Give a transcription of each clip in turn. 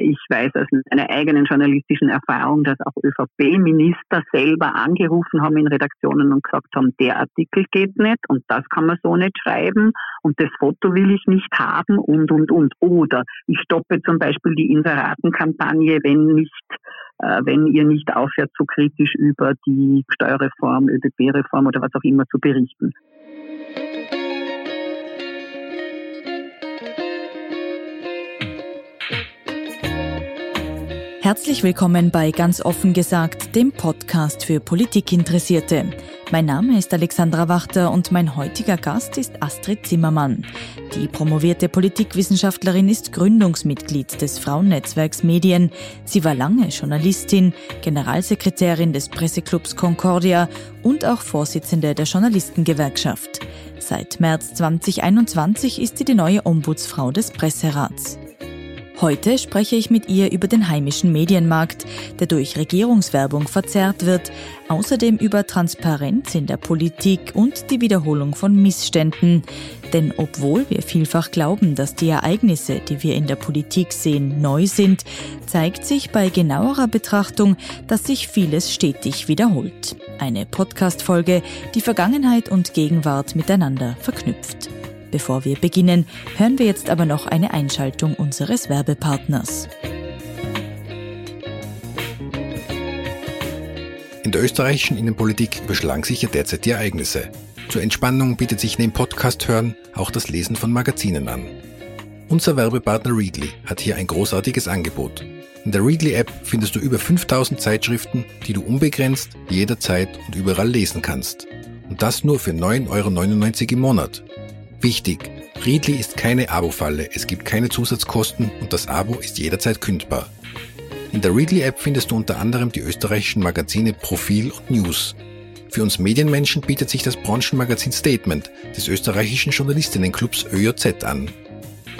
Ich weiß aus meiner eigenen journalistischen Erfahrung, dass auch ÖVP-Minister selber angerufen haben in Redaktionen und gesagt haben, der Artikel geht nicht und das kann man so nicht schreiben und das Foto will ich nicht haben und, und, und. Oder ich stoppe zum Beispiel die Inseratenkampagne, wenn nicht äh, wenn ihr nicht aufhört, so kritisch über die Steuerreform, ÖBB-Reform oder was auch immer zu berichten. Herzlich willkommen bei Ganz offen gesagt, dem Podcast für Politikinteressierte. Mein Name ist Alexandra Wachter und mein heutiger Gast ist Astrid Zimmermann. Die promovierte Politikwissenschaftlerin ist Gründungsmitglied des Frauennetzwerks Medien. Sie war lange Journalistin, Generalsekretärin des Presseclubs Concordia und auch Vorsitzende der Journalistengewerkschaft. Seit März 2021 ist sie die neue Ombudsfrau des Presserats. Heute spreche ich mit ihr über den heimischen Medienmarkt, der durch Regierungswerbung verzerrt wird, außerdem über Transparenz in der Politik und die Wiederholung von Missständen. Denn obwohl wir vielfach glauben, dass die Ereignisse, die wir in der Politik sehen, neu sind, zeigt sich bei genauerer Betrachtung, dass sich vieles stetig wiederholt. Eine Podcast-Folge, die Vergangenheit und Gegenwart miteinander verknüpft. Bevor wir beginnen, hören wir jetzt aber noch eine Einschaltung unseres Werbepartners. In der österreichischen Innenpolitik überschlagen sich ja derzeit die Ereignisse. Zur Entspannung bietet sich neben Podcast hören auch das Lesen von Magazinen an. Unser Werbepartner Readly hat hier ein großartiges Angebot. In der Readly App findest du über 5000 Zeitschriften, die du unbegrenzt, jederzeit und überall lesen kannst. Und das nur für 9,99 Euro im Monat. Wichtig, Readly ist keine Abo-Falle, es gibt keine Zusatzkosten und das Abo ist jederzeit kündbar. In der Readly-App findest du unter anderem die österreichischen Magazine Profil und News. Für uns Medienmenschen bietet sich das Branchenmagazin Statement des österreichischen Journalistinnenclubs ÖJZ an.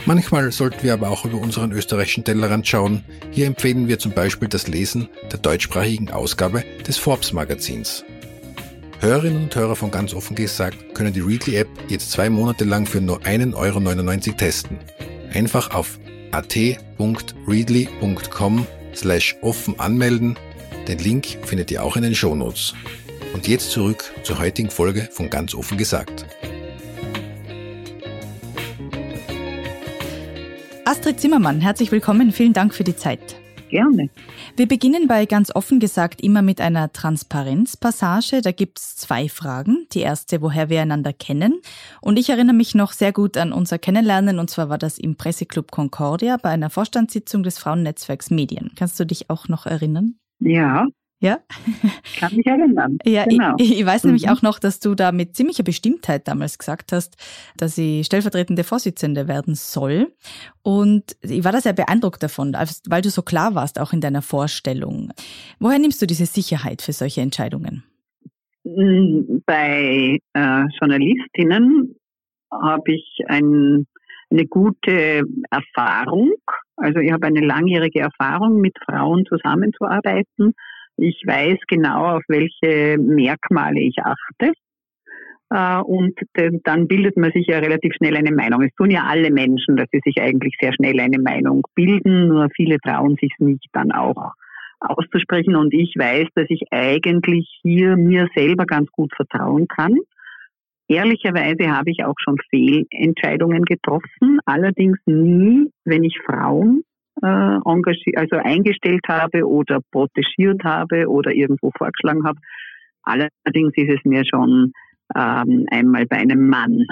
Manchmal sollten wir aber auch über unseren österreichischen Tellerrand schauen. Hier empfehlen wir zum Beispiel das Lesen der deutschsprachigen Ausgabe des Forbes Magazins. Hörerinnen und Hörer von ganz offen gesagt können die Readly App jetzt zwei Monate lang für nur 1,99 Euro testen. Einfach auf at.readly.com slash offen anmelden. Den Link findet ihr auch in den Shownotes. Und jetzt zurück zur heutigen Folge von ganz offen gesagt. Astrid Zimmermann, herzlich willkommen. Vielen Dank für die Zeit. Gerne. Wir beginnen bei ganz offen gesagt immer mit einer Transparenzpassage. Da gibt es zwei Fragen. Die erste, woher wir einander kennen. Und ich erinnere mich noch sehr gut an unser Kennenlernen. Und zwar war das im Presseclub Concordia bei einer Vorstandssitzung des Frauennetzwerks Medien. Kannst du dich auch noch erinnern? Ja, ja? Kann mich erinnern. Ja, genau. ich, ich weiß mhm. nämlich auch noch, dass du da mit ziemlicher Bestimmtheit damals gesagt hast, dass sie stellvertretende Vorsitzende werden soll. Und ich war da sehr beeindruckt davon, weil du so klar warst, auch in deiner Vorstellung. Woher nimmst du diese Sicherheit für solche Entscheidungen? Mm, bei äh, Journalistinnen habe ich ein, eine gute Erfahrung. Also ich habe eine langjährige Erfahrung, mit Frauen zusammenzuarbeiten ich weiß genau, auf welche Merkmale ich achte. Äh, und dann bildet man sich ja relativ schnell eine Meinung. Es tun ja alle Menschen, dass sie sich eigentlich sehr schnell eine Meinung bilden, nur viele trauen sich nicht dann auch auszusprechen. Und ich weiß, dass ich eigentlich hier mir selber ganz gut vertrauen kann. Ehrlicherweise habe ich auch schon Fehlentscheidungen getroffen, allerdings nie, wenn ich Frauen engagiert, also eingestellt habe oder protegiert habe oder irgendwo vorgeschlagen habe. Allerdings ist es mir schon ähm, einmal bei einem Mann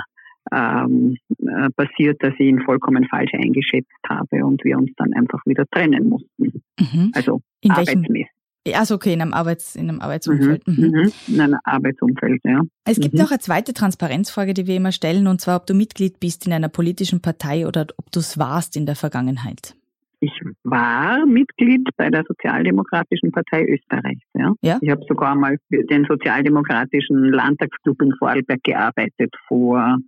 ähm, äh, passiert, dass ich ihn vollkommen falsch eingeschätzt habe und wir uns dann einfach wieder trennen mussten. Mhm. Also in arbeitsmäßig. Also okay, in einem, Arbeits-, in einem Arbeitsumfeld. Mhm, mhm. Mhm. In einem Arbeitsumfeld, ja. Es gibt mhm. noch eine zweite Transparenzfrage, die wir immer stellen, und zwar, ob du Mitglied bist in einer politischen Partei oder ob du es warst in der Vergangenheit. Ich war Mitglied bei der Sozialdemokratischen Partei Österreichs. Ja. ja. Ich habe sogar mal für den Sozialdemokratischen Landtagsclub in Vorarlberg gearbeitet vor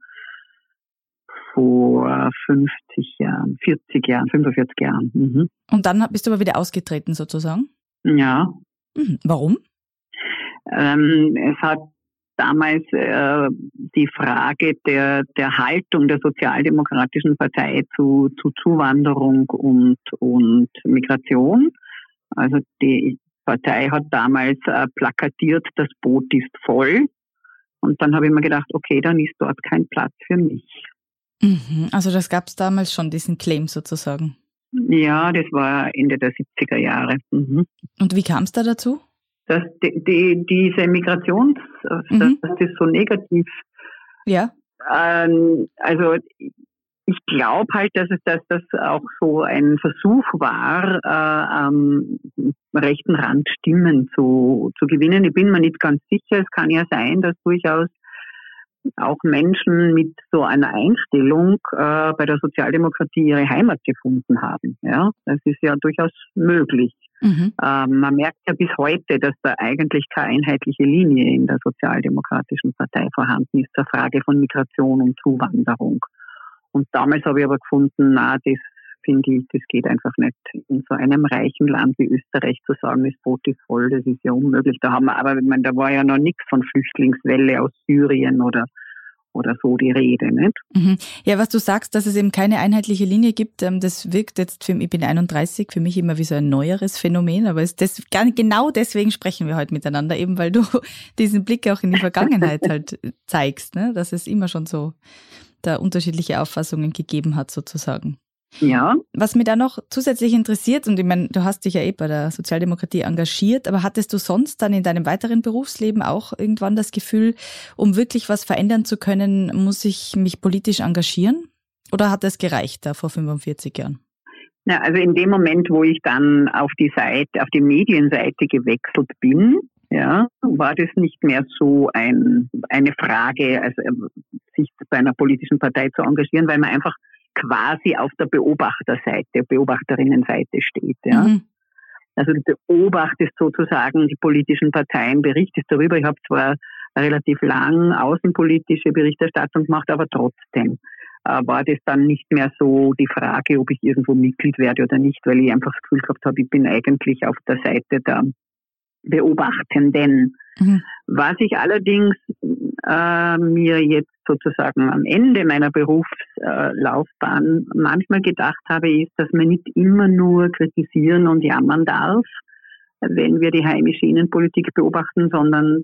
vor 50 Jahren, 40 Jahren, 45 Jahren. Mhm. Und dann bist du aber wieder ausgetreten sozusagen? Ja. Mhm. Warum? Ähm, es hat damals äh, die Frage der, der Haltung der Sozialdemokratischen Partei zu, zu Zuwanderung und, und Migration. Also die Partei hat damals äh, plakatiert, das Boot ist voll. Und dann habe ich mir gedacht, okay, dann ist dort kein Platz für mich. Mhm. Also das gab es damals schon, diesen Claim sozusagen. Ja, das war Ende der 70er Jahre. Mhm. Und wie kam es da dazu? Dass die, die, diese Migrations, mhm. dass das so negativ. Ja. Ähm, also ich glaube halt, dass es dass das auch so ein Versuch war, äh, am rechten Rand Stimmen zu, zu gewinnen. Ich bin mir nicht ganz sicher. Es kann ja sein, dass durchaus auch Menschen mit so einer Einstellung äh, bei der Sozialdemokratie ihre Heimat gefunden haben. Ja, das ist ja durchaus möglich. Mhm. Ähm, man merkt ja bis heute, dass da eigentlich keine einheitliche Linie in der Sozialdemokratischen Partei vorhanden ist zur Frage von Migration und Zuwanderung. Und damals habe ich aber gefunden, na, das finde ich, das geht einfach nicht. In so einem reichen Land wie Österreich zu sagen, das Boot ist voll, das ist ja unmöglich. Da haben wir, aber ich meine, da war ja noch nichts von Flüchtlingswelle aus Syrien oder oder so die Rede, nicht? Mhm. Ja, was du sagst, dass es eben keine einheitliche Linie gibt, ähm, das wirkt jetzt für mich, ich bin 31, für mich immer wie so ein neueres Phänomen, aber es, das, genau deswegen sprechen wir heute miteinander, eben weil du diesen Blick auch in die Vergangenheit halt zeigst, ne? dass es immer schon so da unterschiedliche Auffassungen gegeben hat, sozusagen. Ja. Was mich da noch zusätzlich interessiert, und ich meine, du hast dich ja eh bei der Sozialdemokratie engagiert, aber hattest du sonst dann in deinem weiteren Berufsleben auch irgendwann das Gefühl, um wirklich was verändern zu können, muss ich mich politisch engagieren? Oder hat es gereicht da vor 45 Jahren? Ja, also in dem Moment, wo ich dann auf die Seite, auf die Medienseite gewechselt bin, ja, war das nicht mehr so ein, eine Frage, also sich bei einer politischen Partei zu engagieren, weil man einfach quasi auf der Beobachterseite, Beobachterinnenseite steht. Ja. Mhm. Also du beobachtest sozusagen die politischen Parteien, berichtest darüber. Ich habe zwar relativ lang außenpolitische Berichterstattung gemacht, aber trotzdem äh, war das dann nicht mehr so die Frage, ob ich irgendwo Mitglied werde oder nicht, weil ich einfach das Gefühl gehabt habe, ich bin eigentlich auf der Seite der Beobachtenden. Mhm. Was ich allerdings äh, mir jetzt sozusagen am Ende meiner Berufslaufbahn manchmal gedacht habe, ist, dass man nicht immer nur kritisieren und jammern darf, wenn wir die heimische Innenpolitik beobachten, sondern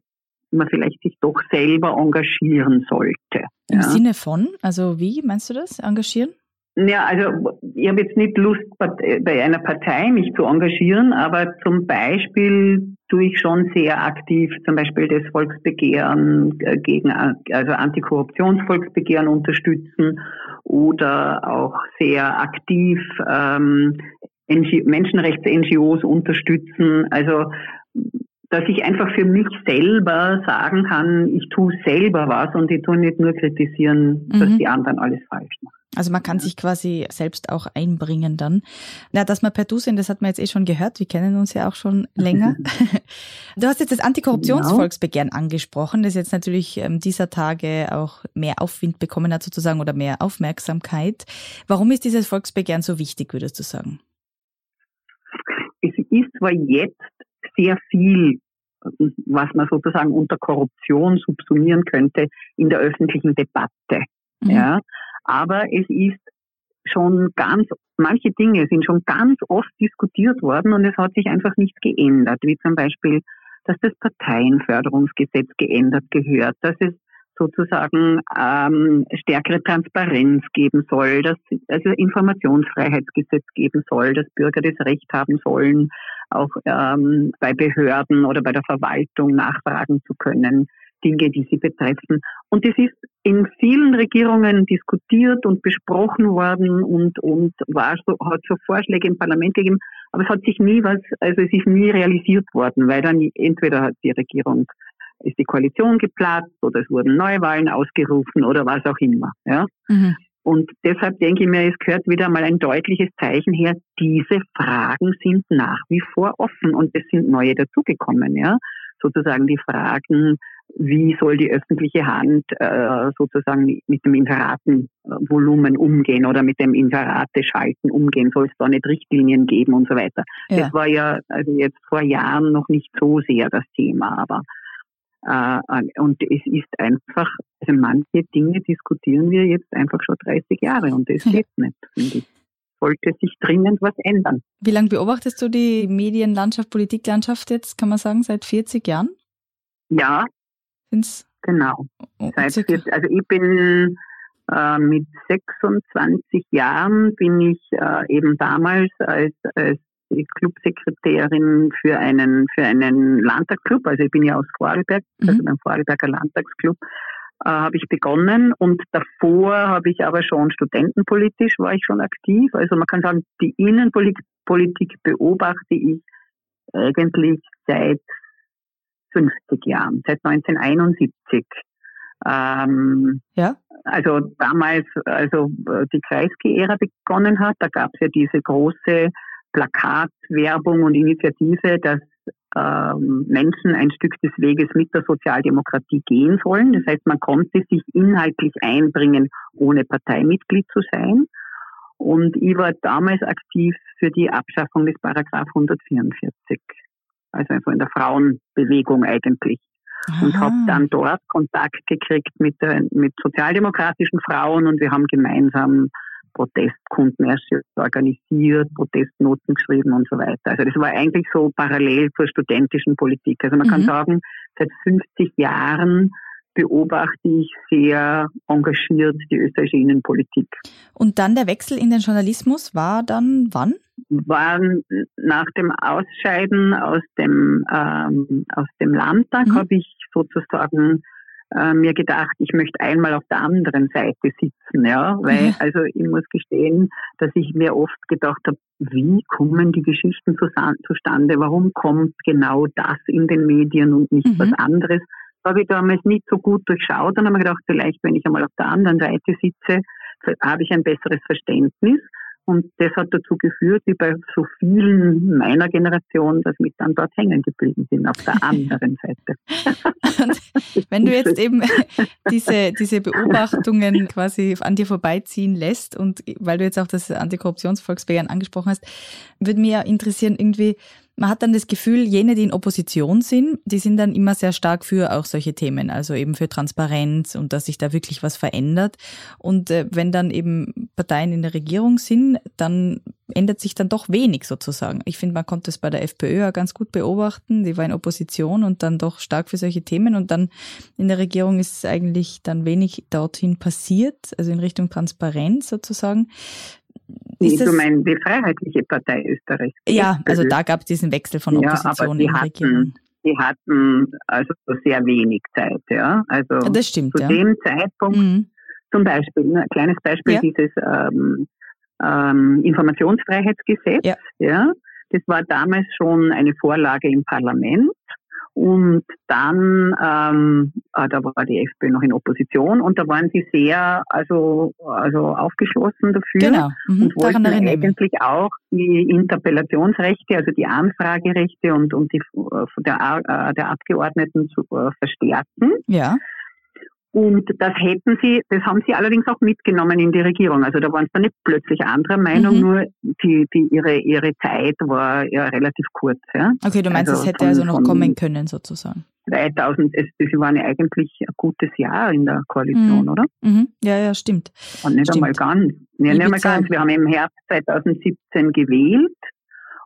man vielleicht sich doch selber engagieren sollte. Im ja. Sinne von, also wie meinst du das, engagieren? Ja, also ich habe jetzt nicht Lust, bei einer Partei mich zu engagieren, aber zum Beispiel tue ich schon sehr aktiv zum Beispiel das Volksbegehren äh, gegen, also Antikorruptionsvolksbegehren unterstützen oder auch sehr aktiv ähm, Menschenrechts-NGOs unterstützen. Also dass ich einfach für mich selber sagen kann, ich tue selber was und ich tue nicht nur kritisieren, mhm. dass die anderen alles falsch machen. Also man kann sich quasi selbst auch einbringen dann. Na, dass wir per Du sind, das hat man jetzt eh schon gehört. Wir kennen uns ja auch schon länger. du hast jetzt das Antikorruptionsvolksbegehren genau. angesprochen, das jetzt natürlich ähm, dieser Tage auch mehr Aufwind bekommen hat sozusagen oder mehr Aufmerksamkeit. Warum ist dieses Volksbegehren so wichtig, würdest du sagen? Es ist zwar jetzt sehr viel was man sozusagen unter Korruption subsumieren könnte in der öffentlichen Debatte. Mhm. Ja, aber es ist schon ganz, manche Dinge sind schon ganz oft diskutiert worden und es hat sich einfach nicht geändert, wie zum Beispiel, dass das Parteienförderungsgesetz geändert gehört, dass es sozusagen ähm, stärkere Transparenz geben soll, dass also Informationsfreiheitsgesetz geben soll, dass Bürger das Recht haben sollen, auch ähm, bei Behörden oder bei der Verwaltung nachfragen zu können, Dinge, die sie betreffen. Und es ist in vielen Regierungen diskutiert und besprochen worden und, und war so, hat so Vorschläge im Parlament gegeben, aber es hat sich nie was, also es ist nie realisiert worden, weil dann entweder hat die Regierung ist die Koalition geplatzt oder es wurden Neuwahlen ausgerufen oder was auch immer. Ja? Mhm. Und deshalb denke ich mir, es gehört wieder mal ein deutliches Zeichen her, diese Fragen sind nach wie vor offen und es sind neue dazugekommen. Ja? Sozusagen die Fragen wie soll die öffentliche Hand äh, sozusagen mit dem Inseratenvolumen umgehen oder mit dem Inserate-Schalten umgehen? Soll es da nicht Richtlinien geben und so weiter? Ja. Das war ja also jetzt vor Jahren noch nicht so sehr das Thema, aber äh, und es ist einfach, also manche Dinge diskutieren wir jetzt einfach schon 30 Jahre und das geht nicht, finde ich. sollte sich dringend was ändern. Wie lange beobachtest du die Medienlandschaft, Politiklandschaft jetzt, kann man sagen, seit 40 Jahren? Ja, Sind's genau. Seit 40, also ich bin äh, mit 26 Jahren bin ich äh, eben damals als, als Clubsekretärin für einen, für einen Landtagsclub, also ich bin ja aus Vorarlberg, mhm. also beim Vorarlberger Landtagsclub, äh, habe ich begonnen und davor habe ich aber schon studentenpolitisch war ich schon aktiv. Also man kann sagen, die Innenpolitik beobachte ich eigentlich seit 50 Jahren, seit 1971. Ähm, ja. Also damals, also die Kreisky-Ära begonnen hat, da gab es ja diese große Plakatwerbung und Initiative, dass ähm, Menschen ein Stück des Weges mit der Sozialdemokratie gehen sollen. Das heißt, man konnte sich inhaltlich einbringen, ohne Parteimitglied zu sein. Und ich war damals aktiv für die Abschaffung des Paragraph 144, also einfach in der Frauenbewegung eigentlich. Aha. Und habe dann dort Kontakt gekriegt mit, mit sozialdemokratischen Frauen und wir haben gemeinsam Protestkundenmärsche organisiert, Protestnoten geschrieben und so weiter. Also das war eigentlich so parallel zur studentischen Politik. Also man mhm. kann sagen, seit 50 Jahren beobachte ich sehr engagiert die österreichische Innenpolitik. Und dann der Wechsel in den Journalismus war dann wann? War nach dem Ausscheiden aus dem, ähm, aus dem Landtag, mhm. habe ich sozusagen äh, mir gedacht, ich möchte einmal auf der anderen Seite sitzen, ja, weil, mhm. also ich muss gestehen, dass ich mir oft gedacht habe, wie kommen die Geschichten zustande, warum kommt genau das in den Medien und nicht mhm. was anderes, habe ich damals nicht so gut durchschaut und habe mir gedacht, vielleicht, wenn ich einmal auf der anderen Seite sitze, habe ich ein besseres Verständnis. Und das hat dazu geführt, wie bei so vielen meiner Generation, dass wir dann dort hängen geblieben sind, auf der anderen Seite. wenn du jetzt eben diese, diese Beobachtungen quasi an dir vorbeiziehen lässt und weil du jetzt auch das Antikorruptionsvolksbegehren angesprochen hast, würde mich ja interessieren, irgendwie, man hat dann das Gefühl, jene, die in Opposition sind, die sind dann immer sehr stark für auch solche Themen, also eben für Transparenz und dass sich da wirklich was verändert. Und äh, wenn dann eben Parteien in der Regierung sind, dann ändert sich dann doch wenig sozusagen. Ich finde, man konnte es bei der FPÖ ja ganz gut beobachten. Die war in Opposition und dann doch stark für solche Themen. Und dann in der Regierung ist eigentlich dann wenig dorthin passiert, also in Richtung Transparenz sozusagen. Ist du meinst die Freiheitliche Partei Österreich? Ja, also da gab es diesen Wechsel von Opposition ja, in hatten, Regierung. Die hatten also sehr wenig Zeit, ja. Also das stimmt, zu ja. dem Zeitpunkt, mhm. zum Beispiel, ein kleines Beispiel, ja. dieses ähm, ähm, Informationsfreiheitsgesetz, ja. ja. Das war damals schon eine Vorlage im Parlament und dann, ähm, äh, da war die FPÖ noch in Opposition und da waren sie sehr, also, also aufgeschlossen dafür genau. mhm. und wollten eigentlich auch die Interpellationsrechte, also die Anfragerechte und, und die äh, der, äh, der Abgeordneten zu äh, verstärken. Ja. Und das hätten sie, das haben sie allerdings auch mitgenommen in die Regierung. Also da waren sie dann nicht plötzlich anderer Meinung, mhm. nur die, die, ihre, ihre Zeit war ja relativ kurz. Ja. Okay, du meinst, also es hätte von, also noch kommen können sozusagen. 2000, es, das war ja eigentlich ein gutes Jahr in der Koalition, mhm. oder? Mhm. Ja, ja, stimmt. Und nicht stimmt. einmal ganz. Ja, nicht einmal ganz. Wir haben im Herbst 2017 gewählt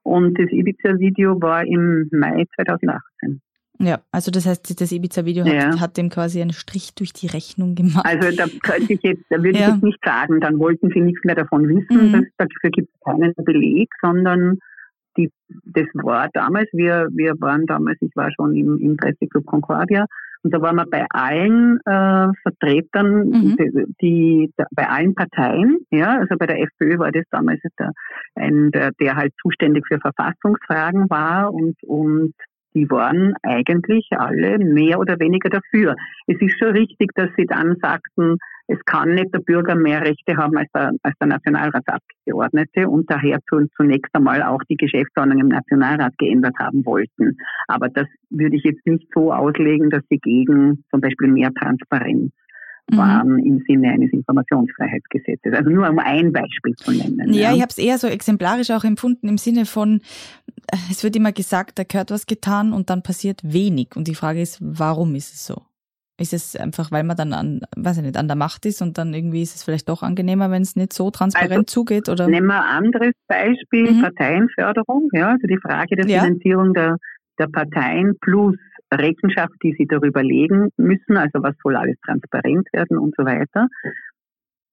und das Ibiza-Video war im Mai 2018. Ja, also das heißt, das Ibiza-Video hat, ja. hat, dem quasi einen Strich durch die Rechnung gemacht. Also da könnte ich jetzt, da würde ja. ich jetzt nicht sagen, dann wollten sie nichts mehr davon wissen, mhm. dass, dafür gibt es keinen Beleg, sondern die, das war damals, wir, wir waren damals, ich war schon im, im Presseclub Concordia, und da waren wir bei allen äh, Vertretern, mhm. die, die, bei allen Parteien, ja, also bei der FPÖ war das damals der, ein, der, der halt zuständig für Verfassungsfragen war und, und die waren eigentlich alle mehr oder weniger dafür. Es ist schon richtig, dass sie dann sagten, es kann nicht der Bürger mehr Rechte haben als der, als der Nationalratsabgeordnete und daher zu, zunächst einmal auch die Geschäftsordnung im Nationalrat geändert haben wollten. Aber das würde ich jetzt nicht so auslegen, dass sie gegen zum Beispiel mehr Transparenz Mhm. waren im Sinne eines Informationsfreiheitsgesetzes. Also nur um ein Beispiel zu nennen. Ja, ja. ich habe es eher so exemplarisch auch empfunden im Sinne von, es wird immer gesagt, da gehört was getan und dann passiert wenig. Und die Frage ist, warum ist es so? Ist es einfach, weil man dann an, weiß ich nicht, an der Macht ist und dann irgendwie ist es vielleicht doch angenehmer, wenn es nicht so transparent also, zugeht? Oder? Nehmen wir ein anderes Beispiel, mhm. Parteienförderung, ja, also die Frage der ja. Finanzierung der, der Parteien plus Rechenschaft, die sie darüber legen müssen, also was soll alles transparent werden und so weiter.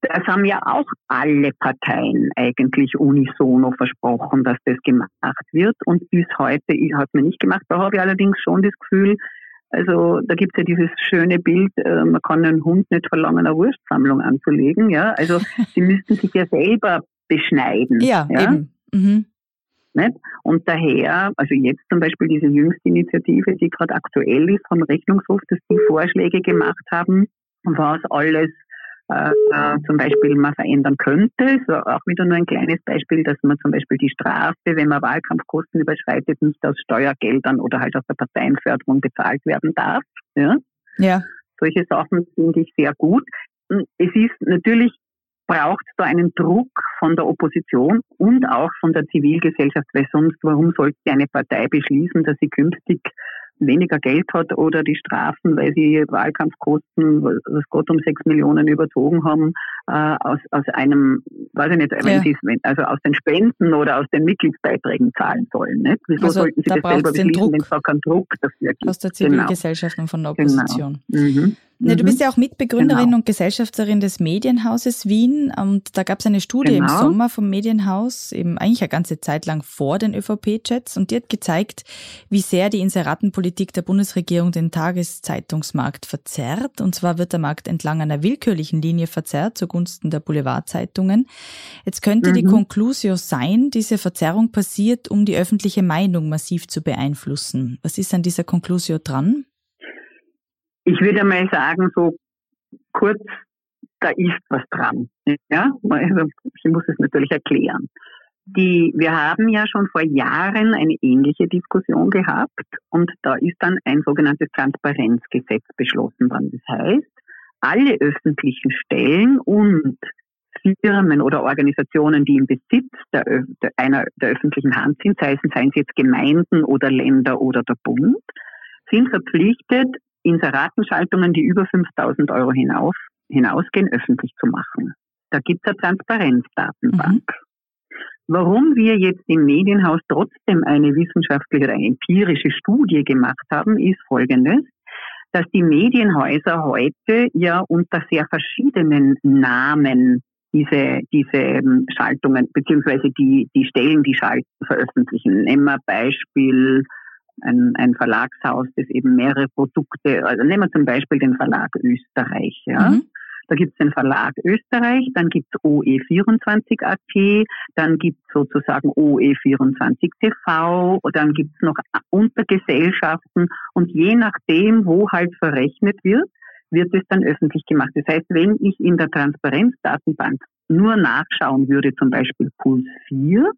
Das haben ja auch alle Parteien eigentlich unisono versprochen, dass das gemacht wird. Und bis heute hat man nicht gemacht. Da habe ich allerdings schon das Gefühl, also da gibt es ja dieses schöne Bild, äh, man kann einen Hund nicht verlangen, eine Wurstsammlung anzulegen. Ja? Also sie müssten sich ja selber beschneiden. Ja, ja? eben. Mhm. Nicht? Und daher, also jetzt zum Beispiel diese jüngste Initiative, die gerade aktuell ist vom Rechnungshof, dass die Vorschläge gemacht haben, was alles äh, zum Beispiel man verändern könnte. So auch wieder nur ein kleines Beispiel, dass man zum Beispiel die Strafe, wenn man Wahlkampfkosten überschreitet, nicht aus Steuergeldern oder halt aus der Parteienförderung bezahlt werden darf. Ja. ja. Solche Sachen finde ich sehr gut. Es ist natürlich braucht da einen Druck von der Opposition und auch von der Zivilgesellschaft, weil sonst, warum sollte eine Partei beschließen, dass sie künftig weniger Geld hat oder die Strafen, weil sie Wahlkampfkosten, was Gott um sechs Millionen überzogen haben, äh, aus, aus einem, weiß ich nicht, ja. wenn also aus den Spenden oder aus den Mitgliedsbeiträgen zahlen sollen. Nicht? Wieso also, sollten sie da das selber beschließen, wenn es da keinen Druck dafür gibt? Aus der Zivilgesellschaft genau. und von der Opposition. Genau. Mhm. Ja, du bist ja auch Mitbegründerin genau. und Gesellschafterin des Medienhauses Wien und da gab es eine Studie genau. im Sommer vom Medienhaus, eben eigentlich eine ganze Zeit lang vor den ÖVP-Chats und die hat gezeigt, wie sehr die Inseratenpolitik der Bundesregierung den Tageszeitungsmarkt verzerrt. Und zwar wird der Markt entlang einer willkürlichen Linie verzerrt zugunsten der Boulevardzeitungen. Jetzt könnte mhm. die Conclusio sein, diese Verzerrung passiert, um die öffentliche Meinung massiv zu beeinflussen. Was ist an dieser Conclusio dran? Ich würde mal sagen, so kurz, da ist was dran. Ja, also ich muss es natürlich erklären. Die, wir haben ja schon vor Jahren eine ähnliche Diskussion gehabt und da ist dann ein sogenanntes Transparenzgesetz beschlossen worden. Das heißt, alle öffentlichen Stellen und Firmen oder Organisationen, die im Besitz der, der, einer der öffentlichen Hand sind, sei es, seien es jetzt Gemeinden oder Länder oder der Bund, sind verpflichtet, Inseratenschaltungen, die über 5000 Euro hinauf, hinausgehen, öffentlich zu machen. Da gibt es eine Transparenzdatenbank. Mhm. Warum wir jetzt im Medienhaus trotzdem eine wissenschaftliche oder eine empirische Studie gemacht haben, ist folgendes, dass die Medienhäuser heute ja unter sehr verschiedenen Namen diese, diese ähm, Schaltungen, beziehungsweise die, die Stellen, die Schalten veröffentlichen. Nehmen wir Beispiel ein, ein Verlagshaus, das eben mehrere Produkte, also nehmen wir zum Beispiel den Verlag Österreich, ja. Mhm. Da gibt es den Verlag Österreich, dann gibt es OE24.at, dann gibt es sozusagen OE24TV, dann gibt es noch Untergesellschaften und je nachdem, wo halt verrechnet wird, wird es dann öffentlich gemacht. Das heißt, wenn ich in der Transparenzdatenbank nur nachschauen würde, zum Beispiel Puls 4,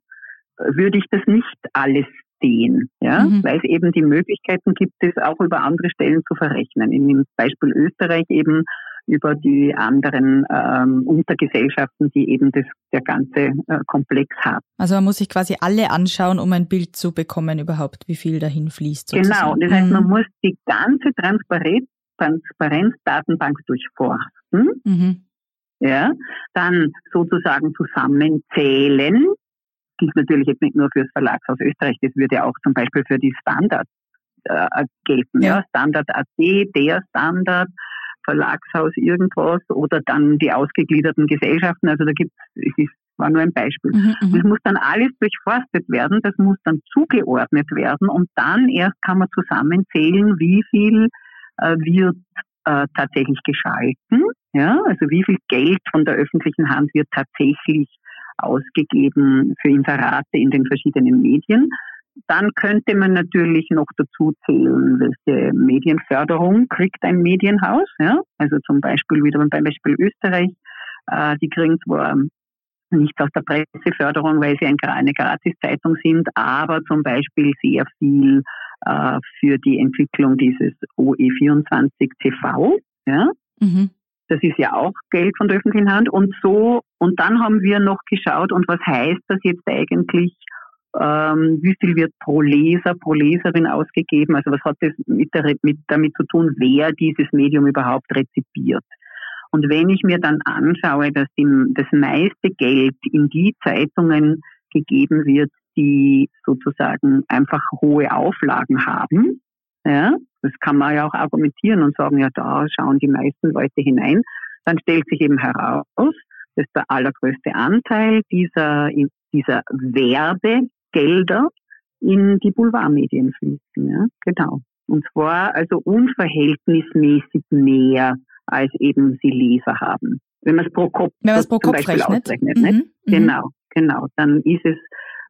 würde ich das nicht alles sehen, ja, mhm. weil es eben die Möglichkeiten gibt, es auch über andere Stellen zu verrechnen. In dem Beispiel Österreich eben über die anderen ähm, Untergesellschaften, die eben das, der ganze äh, Komplex haben. Also man muss sich quasi alle anschauen, um ein Bild zu bekommen überhaupt, wie viel dahin fließt. Sozusagen. Genau, das heißt, man mhm. muss die ganze Transparenz, Transparenzdatenbank durchforsten. Mhm. Ja, dann sozusagen zusammenzählen, gilt natürlich jetzt nicht nur für das Verlagshaus Österreich, das würde auch zum Beispiel für die Standards äh, gelten. Ja. ja. Standard AT, der Standard, Verlagshaus irgendwas oder dann die ausgegliederten Gesellschaften. Also da gibt es, es war nur ein Beispiel. Mhm, mhm, das muss dann alles durchforstet werden, das muss dann zugeordnet werden und dann erst kann man zusammenzählen, wie viel äh, wird äh, tatsächlich geschalten, ja, also wie viel Geld von der öffentlichen Hand wird tatsächlich ausgegeben für Inserate in den verschiedenen Medien. Dann könnte man natürlich noch dazu zählen, welche Medienförderung kriegt ein Medienhaus. Ja? Also zum Beispiel wieder beim Beispiel Österreich, äh, die kriegen zwar nichts aus der Presseförderung, weil sie eine Gratiszeitung sind, aber zum Beispiel sehr viel äh, für die Entwicklung dieses OE24 TV. Ja? Mhm. Das ist ja auch Geld von der öffentlichen Hand. Und so, und dann haben wir noch geschaut, und was heißt das jetzt eigentlich ähm, wie viel wird pro Leser, pro Leserin ausgegeben, also was hat das mit, der, mit damit zu tun, wer dieses Medium überhaupt rezipiert. Und wenn ich mir dann anschaue, dass die, das meiste Geld in die Zeitungen gegeben wird, die sozusagen einfach hohe Auflagen haben, ja, das kann man ja auch argumentieren und sagen, ja, da schauen die meisten Leute hinein, dann stellt sich eben heraus, dass der allergrößte Anteil dieser, dieser Werbegelder in die Boulevardmedien fließen. Ja? Genau. Und zwar also unverhältnismäßig mehr als eben sie Leser haben. Wenn man es pro Kopf, Wenn pro Kopf Beispiel rechnet. ausrechnet. Mhm. Mhm. Genau, genau. Dann ist es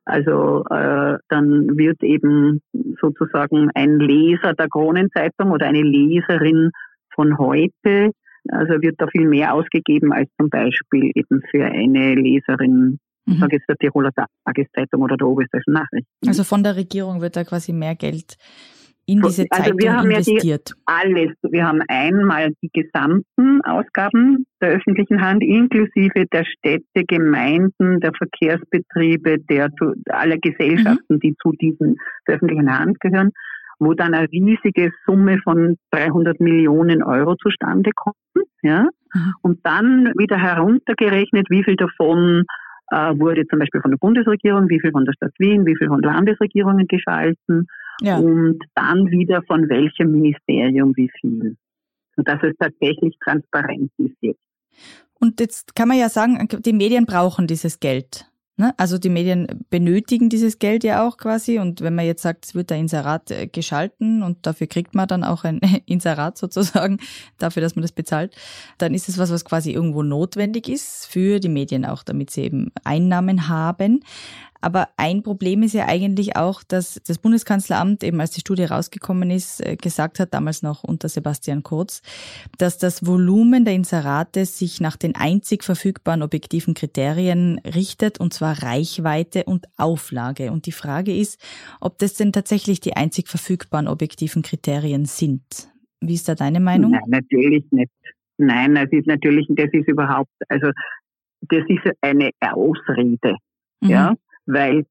also äh, dann wird eben sozusagen ein Leser der Kronenzeitung oder eine Leserin von heute, also wird da viel mehr ausgegeben als zum Beispiel eben für eine Leserin, mhm. sage jetzt der Tiroler Tageszeitung oder der Oberösterreichischen Nachrichten. Also von der Regierung wird da quasi mehr Geld in diese Zeitung also wir haben investiert? Ja die, alles. Wir haben einmal die gesamten Ausgaben der öffentlichen Hand, inklusive der Städte, Gemeinden, der Verkehrsbetriebe, der, aller Gesellschaften, mhm. die zu diesen der öffentlichen Hand gehören, wo dann eine riesige Summe von 300 Millionen Euro zustande kommt. Ja? Mhm. Und dann wieder heruntergerechnet, wie viel davon äh, wurde zum Beispiel von der Bundesregierung, wie viel von der Stadt Wien, wie viel von Landesregierungen geschalten ja. und dann wieder von welchem Ministerium wie viel. Und dass es tatsächlich transparent ist jetzt. Und jetzt kann man ja sagen, die Medien brauchen dieses Geld. Ne? Also die Medien benötigen dieses Geld ja auch quasi. Und wenn man jetzt sagt, es wird ein Inserat äh, geschalten und dafür kriegt man dann auch ein Inserat sozusagen, dafür, dass man das bezahlt, dann ist es was, was quasi irgendwo notwendig ist für die Medien auch, damit sie eben Einnahmen haben. Aber ein Problem ist ja eigentlich auch, dass das Bundeskanzleramt eben, als die Studie rausgekommen ist, äh, gesagt hat, damals noch unter Sebastian Kurz, dass das Volumen der Inserate sich nach den einzig verfügbaren objektiven Kriterien richtet, und zwar Reichweite und Auflage. Und die Frage ist, ob das denn tatsächlich die einzig verfügbaren objektiven Kriterien sind. Wie ist da deine Meinung? Nein, natürlich nicht. Nein, das ist natürlich, das ist überhaupt, also das ist eine Ausrede. Mhm. Ja, weil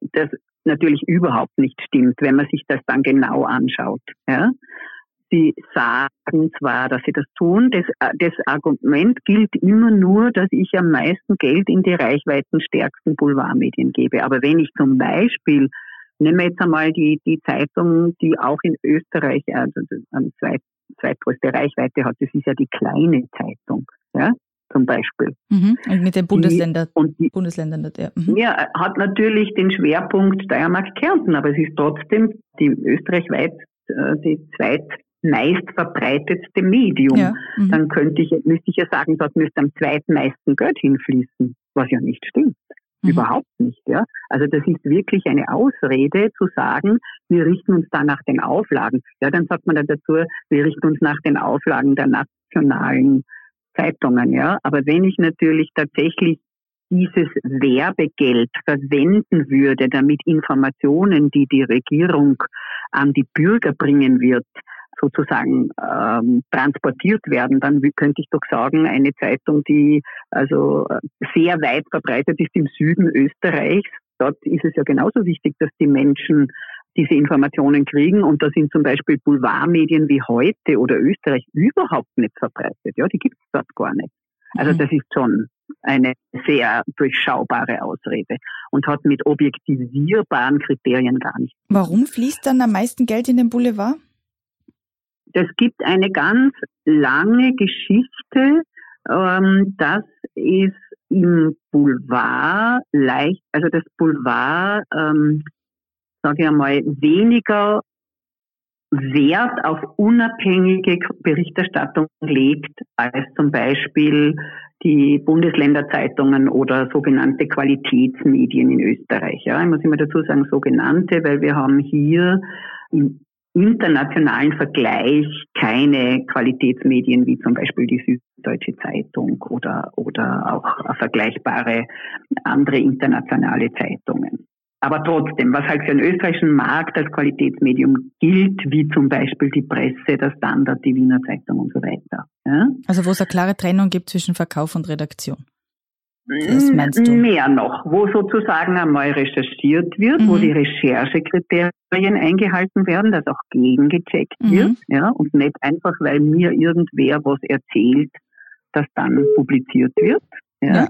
das natürlich überhaupt nicht stimmt, wenn man sich das dann genau anschaut. Ja? Sie sagen zwar, dass sie das tun, das, äh, das Argument gilt immer nur, dass ich am meisten Geld in die reichweitenstärksten Boulevardmedien gebe. Aber wenn ich zum Beispiel, nehmen wir jetzt einmal die, die Zeitung, die auch in Österreich also eine zweit, zweitgrößte Reichweite hat, das ist ja die kleine Zeitung. Ja? Zum Beispiel. Mhm. Und mit den Bundesländer, die, und die, Bundesländern. Ja. Mhm. ja, hat natürlich den Schwerpunkt Steiermark-Kärnten, aber es ist trotzdem die österreichweit äh, die zweitmeist verbreitetste Medium. Ja. Mhm. Dann könnte ich, müsste ich ja sagen, dort müsste am zweitmeisten Geld hinfließen, was ja nicht stimmt. Mhm. Überhaupt nicht, ja. Also das ist wirklich eine Ausrede zu sagen, wir richten uns da nach den Auflagen. Ja, dann sagt man dann dazu, wir richten uns nach den Auflagen der nationalen Zeitungen, ja. Aber wenn ich natürlich tatsächlich dieses Werbegeld verwenden würde, damit Informationen, die die Regierung an die Bürger bringen wird, sozusagen ähm, transportiert werden, dann könnte ich doch sagen, eine Zeitung, die also sehr weit verbreitet ist im Süden Österreichs, dort ist es ja genauso wichtig, dass die Menschen diese Informationen kriegen. Und da sind zum Beispiel Boulevardmedien wie heute oder Österreich überhaupt nicht verbreitet. Ja, die gibt es dort gar nicht. Also mhm. das ist schon eine sehr durchschaubare Ausrede und hat mit objektivierbaren Kriterien gar nichts. Warum fließt dann am meisten Geld in den Boulevard? Das gibt eine ganz lange Geschichte. Ähm, das ist im Boulevard leicht, also das Boulevard ähm, sage ich einmal, weniger Wert auf unabhängige Berichterstattung legt als zum Beispiel die Bundesländerzeitungen oder sogenannte Qualitätsmedien in Österreich. Ja, ich muss immer dazu sagen sogenannte, weil wir haben hier im internationalen Vergleich keine Qualitätsmedien wie zum Beispiel die Süddeutsche Zeitung oder, oder auch vergleichbare andere internationale Zeitungen. Aber trotzdem, was halt für den österreichischen Markt als Qualitätsmedium gilt, wie zum Beispiel die Presse, der Standard, die Wiener Zeitung und so weiter. Ja? Also wo es eine klare Trennung gibt zwischen Verkauf und Redaktion. Was meinst du? Mehr noch, wo sozusagen einmal recherchiert wird, mhm. wo die Recherchekriterien eingehalten werden, dass auch gegengecheckt mhm. wird, ja, und nicht einfach, weil mir irgendwer was erzählt, das dann publiziert wird, ja. ja.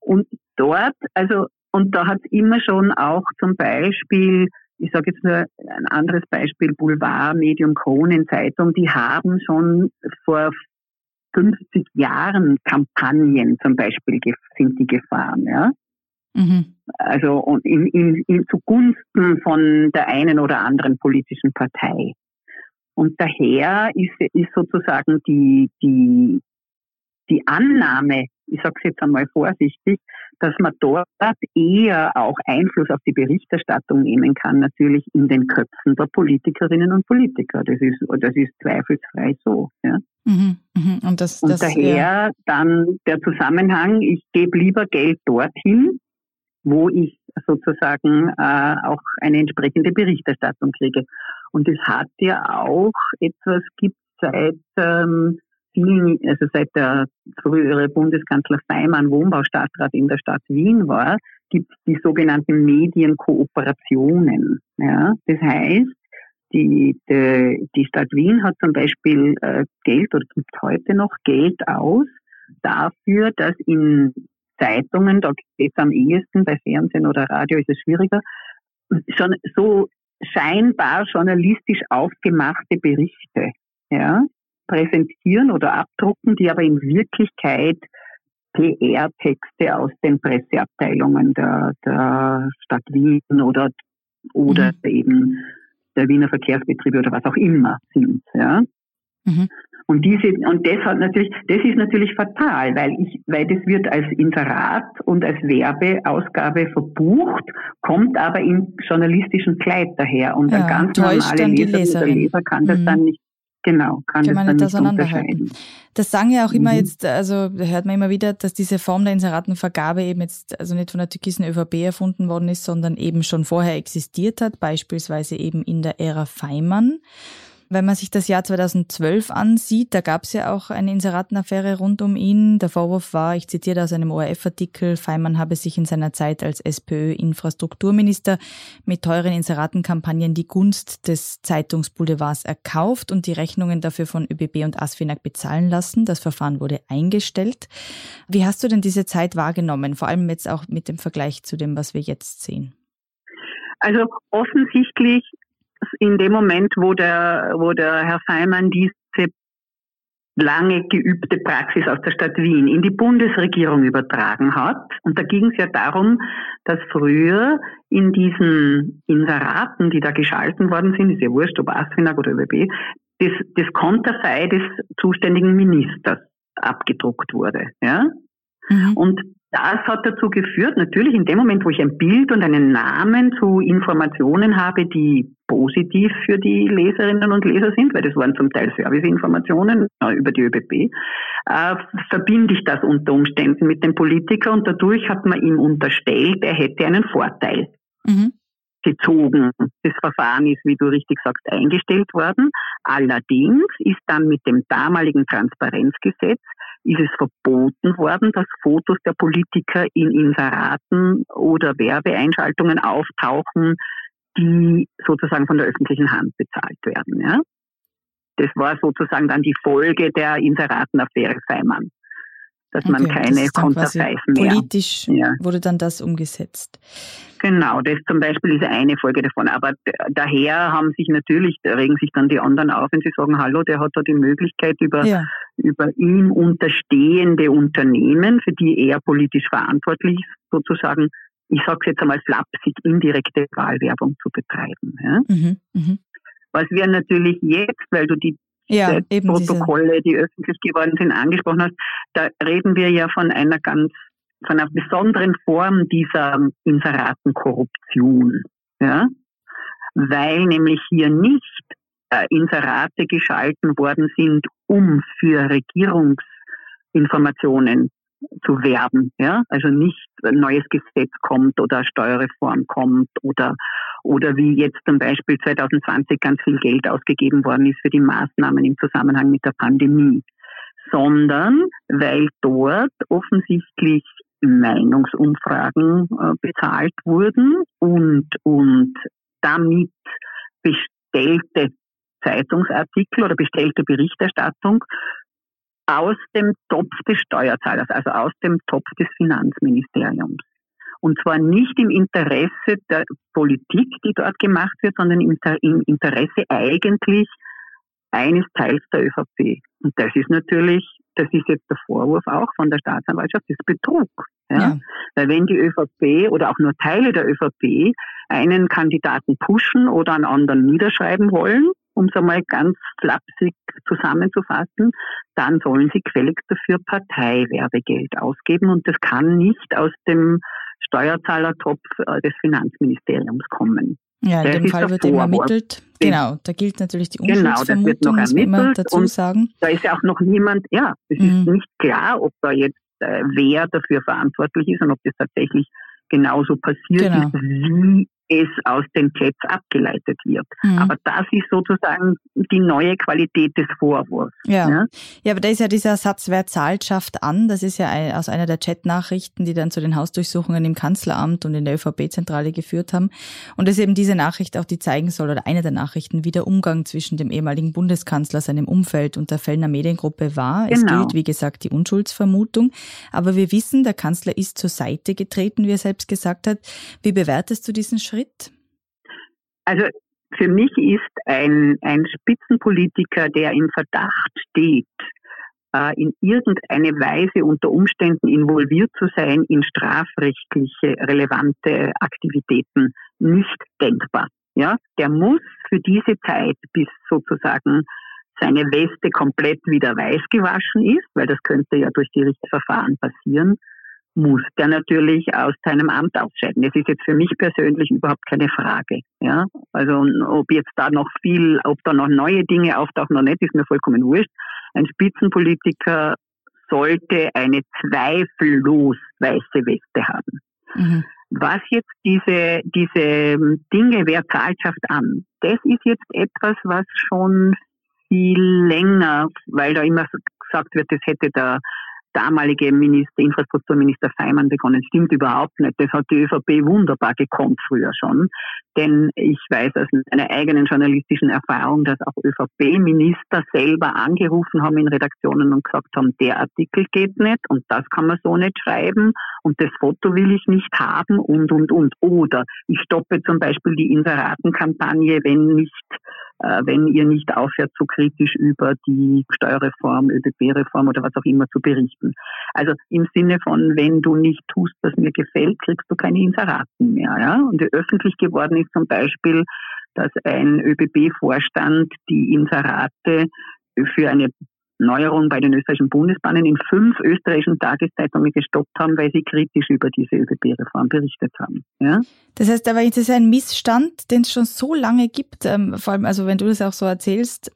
Und dort, also, und da hat es immer schon auch zum Beispiel ich sage jetzt nur ein anderes Beispiel, Boulevard, Medium Kronenzeitung, die haben schon vor 50 Jahren Kampagnen zum Beispiel sind die gefahren, ja. Mhm. Also und in, in, in zugunsten von der einen oder anderen politischen Partei. Und daher ist, ist sozusagen die, die, die Annahme, ich sage es jetzt einmal vorsichtig, dass man dort eher auch Einfluss auf die Berichterstattung nehmen kann, natürlich in den Köpfen der Politikerinnen und Politiker. Das ist, das ist zweifelsfrei so. Ja. Mhm, mhm. Und, das, und daher ja. dann der Zusammenhang, ich gebe lieber Geld dorthin, wo ich sozusagen äh, auch eine entsprechende Berichterstattung kriege. Und es hat ja auch etwas gibt seit ähm, vielen, also seit der frühere Bundeskanzler Feimann Wohnbaustadtrat in der Stadt Wien war, gibt es die sogenannten Medienkooperationen. Ja? Das heißt, die, die, die Stadt Wien hat zum Beispiel äh, Geld oder gibt heute noch Geld aus dafür, dass in Zeitungen, da geht es am ehesten, bei Fernsehen oder Radio ist es schwieriger, schon so scheinbar journalistisch aufgemachte Berichte ja, präsentieren oder abdrucken, die aber in Wirklichkeit PR-Texte aus den Presseabteilungen der, der Stadt Wien oder, oder mhm. eben der Wiener Verkehrsbetriebe oder was auch immer sind. Ja. Mhm. Und diese, und das hat natürlich, das ist natürlich fatal, weil ich, weil das wird als Inserat und als Werbeausgabe verbucht, kommt aber im journalistischen Kleid daher und ja, ein ganz normaler Leser, Leser kann das mhm. dann nicht Genau, kann, kann man nicht auseinanderhalten. Das sagen ja auch immer mhm. jetzt, also hört man immer wieder, dass diese Form der Inseratenvergabe eben jetzt also nicht von der türkisen ÖVP erfunden worden ist, sondern eben schon vorher existiert hat, beispielsweise eben in der Ära Feimann. Wenn man sich das Jahr 2012 ansieht, da gab es ja auch eine Inseratenaffäre rund um ihn. Der Vorwurf war, ich zitiere aus einem ORF-Artikel, Feimann habe sich in seiner Zeit als SPÖ-Infrastrukturminister mit teuren Inseratenkampagnen die Gunst des Zeitungsboulevards erkauft und die Rechnungen dafür von ÖBB und ASFINAG bezahlen lassen. Das Verfahren wurde eingestellt. Wie hast du denn diese Zeit wahrgenommen, vor allem jetzt auch mit dem Vergleich zu dem, was wir jetzt sehen? Also offensichtlich in dem Moment, wo der, wo der Herr Feimann diese lange geübte Praxis aus der Stadt Wien in die Bundesregierung übertragen hat. Und da ging es ja darum, dass früher in diesen Inseraten, die da geschalten worden sind, ist ja wurscht, ob ASFINAG oder ÖBB, das, das Konterfei des zuständigen Ministers abgedruckt wurde. Ja? Mhm. Und das hat dazu geführt, natürlich in dem Moment, wo ich ein Bild und einen Namen zu Informationen habe, die positiv für die Leserinnen und Leser sind, weil das waren zum Teil Serviceinformationen äh, über die ÖBB, äh, verbinde ich das unter Umständen mit dem Politiker und dadurch hat man ihm unterstellt, er hätte einen Vorteil. Mhm gezogen. Das Verfahren ist, wie du richtig sagst, eingestellt worden. Allerdings ist dann mit dem damaligen Transparenzgesetz ist es verboten worden, dass Fotos der Politiker in Inseraten oder Werbeeinschaltungen auftauchen, die sozusagen von der öffentlichen Hand bezahlt werden. Ja? Das war sozusagen dann die Folge der Inseratenaffäre Feimann dass okay, man keine Konterfeifen mehr. Politisch ja. wurde dann das umgesetzt. Genau, das zum Beispiel ist eine Folge davon. Aber daher haben sich natürlich, regen sich dann die anderen auf, wenn sie sagen, hallo, der hat da die Möglichkeit über, ja. über ihm unterstehende Unternehmen, für die er politisch verantwortlich ist, sozusagen, ich sage jetzt einmal flapsig, indirekte Wahlwerbung zu betreiben. Ja? Mhm, mh. Was wir natürlich jetzt, weil du die ja, Protokolle, die öffentlich geworden sind, angesprochen hast, da reden wir ja von einer ganz, von einer besonderen Form dieser Inseratenkorruption. Ja? Weil nämlich hier nicht äh, Inserate geschalten worden sind, um für Regierungsinformationen zu werben. Ja? Also nicht ein neues Gesetz kommt oder Steuerreform kommt oder, oder wie jetzt zum Beispiel 2020 ganz viel Geld ausgegeben worden ist für die Maßnahmen im Zusammenhang mit der Pandemie, sondern weil dort offensichtlich Meinungsumfragen äh, bezahlt wurden und, und damit bestellte Zeitungsartikel oder bestellte Berichterstattung aus dem Topf des Steuerzahlers, also aus dem Topf des Finanzministeriums. Und zwar nicht im Interesse der Politik, die dort gemacht wird, sondern im Interesse eigentlich eines Teils der ÖVP. Und das ist natürlich, das ist jetzt der Vorwurf auch von der Staatsanwaltschaft, das ist Betrug. Ja? ja. Weil wenn die ÖVP oder auch nur Teile der ÖVP einen Kandidaten pushen oder einen anderen niederschreiben wollen, um es einmal ganz flapsig zusammenzufassen, dann sollen sie gefälligst dafür Parteiwerbegeld ausgeben und das kann nicht aus dem Steuerzahlertopf äh, des Finanzministeriums kommen. Ja, in das dem Fall wird eben ermittelt. Genau, da gilt natürlich die Unschuldsvermutung, genau, das wird noch immer dazu sagen. Da ist ja auch noch niemand, ja, es mhm. ist nicht klar, ob da jetzt äh, wer dafür verantwortlich ist und ob das tatsächlich genauso passiert genau. ist, wie es aus den Chats abgeleitet wird. Mhm. Aber das ist sozusagen die neue Qualität des Vorwurfs. Ja. ja, ja aber da ist ja dieser Satz, wer zahlt, schafft an. Das ist ja aus einer der Chatnachrichten, die dann zu den Hausdurchsuchungen im Kanzleramt und in der ÖVP-Zentrale geführt haben. Und das ist eben diese Nachricht auch, die zeigen soll, oder eine der Nachrichten, wie der Umgang zwischen dem ehemaligen Bundeskanzler, seinem Umfeld und der Fellner Mediengruppe war. Genau. Es gilt, wie gesagt, die Unschuldsvermutung. Aber wir wissen, der Kanzler ist zur Seite getreten, wie er selbst gesagt hat. Wie bewertest du diesen Schritt? Schritt? Also für mich ist ein, ein Spitzenpolitiker, der im Verdacht steht, äh, in irgendeine Weise unter Umständen involviert zu sein in strafrechtliche relevante Aktivitäten, nicht denkbar. Ja, der muss für diese Zeit, bis sozusagen seine Weste komplett wieder weiß gewaschen ist, weil das könnte ja durch Gerichtsverfahren passieren, muss der natürlich aus seinem Amt ausscheiden. Das ist jetzt für mich persönlich überhaupt keine Frage. Ja, also ob jetzt da noch viel, ob da noch neue Dinge auftauchen oder nicht, ist mir vollkommen wurscht. Ein Spitzenpolitiker sollte eine zweifellos weiße Weste haben. Mhm. Was jetzt diese, diese Dinge, wer zahlt, schafft an, das ist jetzt etwas, was schon viel länger, weil da immer gesagt wird, das hätte der damalige Minister, Infrastrukturminister Feimann begonnen. Stimmt überhaupt nicht. Das hat die ÖVP wunderbar gekonnt früher schon. Denn ich weiß aus meiner eigenen journalistischen Erfahrung, dass auch ÖVP-Minister selber angerufen haben in Redaktionen und gesagt haben, der Artikel geht nicht und das kann man so nicht schreiben und das Foto will ich nicht haben und, und, und. Oder ich stoppe zum Beispiel die Inseratenkampagne, wenn nicht wenn ihr nicht aufhört, so kritisch über die Steuerreform, ÖBB-Reform oder was auch immer zu berichten. Also im Sinne von, wenn du nicht tust, was mir gefällt, kriegst du keine Inseraten mehr. Ja? Und öffentlich geworden ist zum Beispiel, dass ein ÖBB-Vorstand die Inserate für eine Neuerung bei den österreichischen Bundesbahnen in fünf österreichischen Tageszeitungen gestoppt haben, weil sie kritisch über diese ÖBB-Reform berichtet haben. Ja? Das heißt aber, das ist ein Missstand, den es schon so lange gibt, ähm, vor allem, also wenn du das auch so erzählst.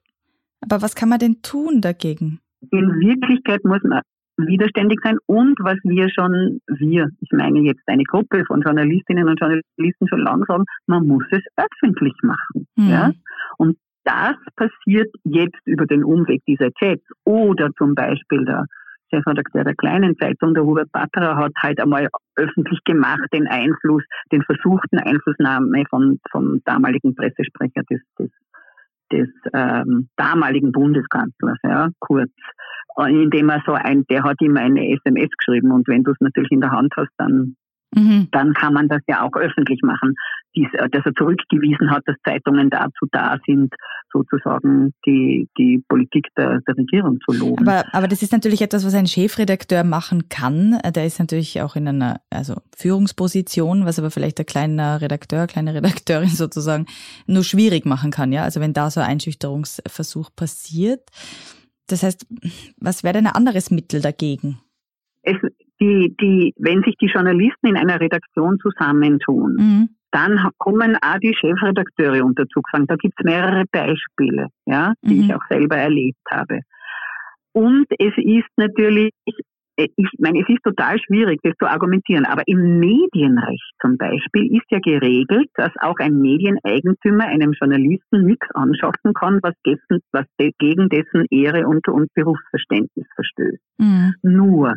Aber was kann man denn tun dagegen? In Wirklichkeit muss man widerständig sein und was wir schon, wir, ich meine jetzt eine Gruppe von Journalistinnen und Journalisten schon langsam, man muss es öffentlich machen. Mhm. Ja? Und das passiert jetzt über den Umweg dieser Chats oder zum Beispiel der Chefredakteur der kleinen Zeitung, der Hubert Batterer, hat halt einmal öffentlich gemacht den Einfluss, den versuchten Einflussnahme von, vom damaligen Pressesprecher des, des, des ähm, damaligen Bundeskanzlers, ja, kurz, indem er so ein, der hat ihm eine SMS geschrieben. Und wenn du es natürlich in der Hand hast, dann Mhm. Dann kann man das ja auch öffentlich machen, dies, äh, dass er zurückgewiesen hat, dass Zeitungen dazu da sind, sozusagen die, die Politik der, der Regierung zu loben. Aber, aber das ist natürlich etwas, was ein Chefredakteur machen kann. Der ist natürlich auch in einer also Führungsposition, was aber vielleicht der kleine Redakteur, kleine Redakteurin sozusagen nur schwierig machen kann. Ja, also wenn da so ein Einschüchterungsversuch passiert. Das heißt, was wäre denn ein anderes Mittel dagegen? Es, die, die, wenn sich die Journalisten in einer Redaktion zusammentun, mhm. dann kommen auch die Chefredakteure unter Zugfang. Da gibt es mehrere Beispiele, ja, die mhm. ich auch selber erlebt habe. Und es ist natürlich, ich meine, es ist total schwierig, das zu argumentieren, aber im Medienrecht zum Beispiel ist ja geregelt, dass auch ein Medieneigentümer einem Journalisten nichts anschaffen kann, was, dessen, was gegen dessen Ehre und, und Berufsverständnis verstößt. Mhm. Nur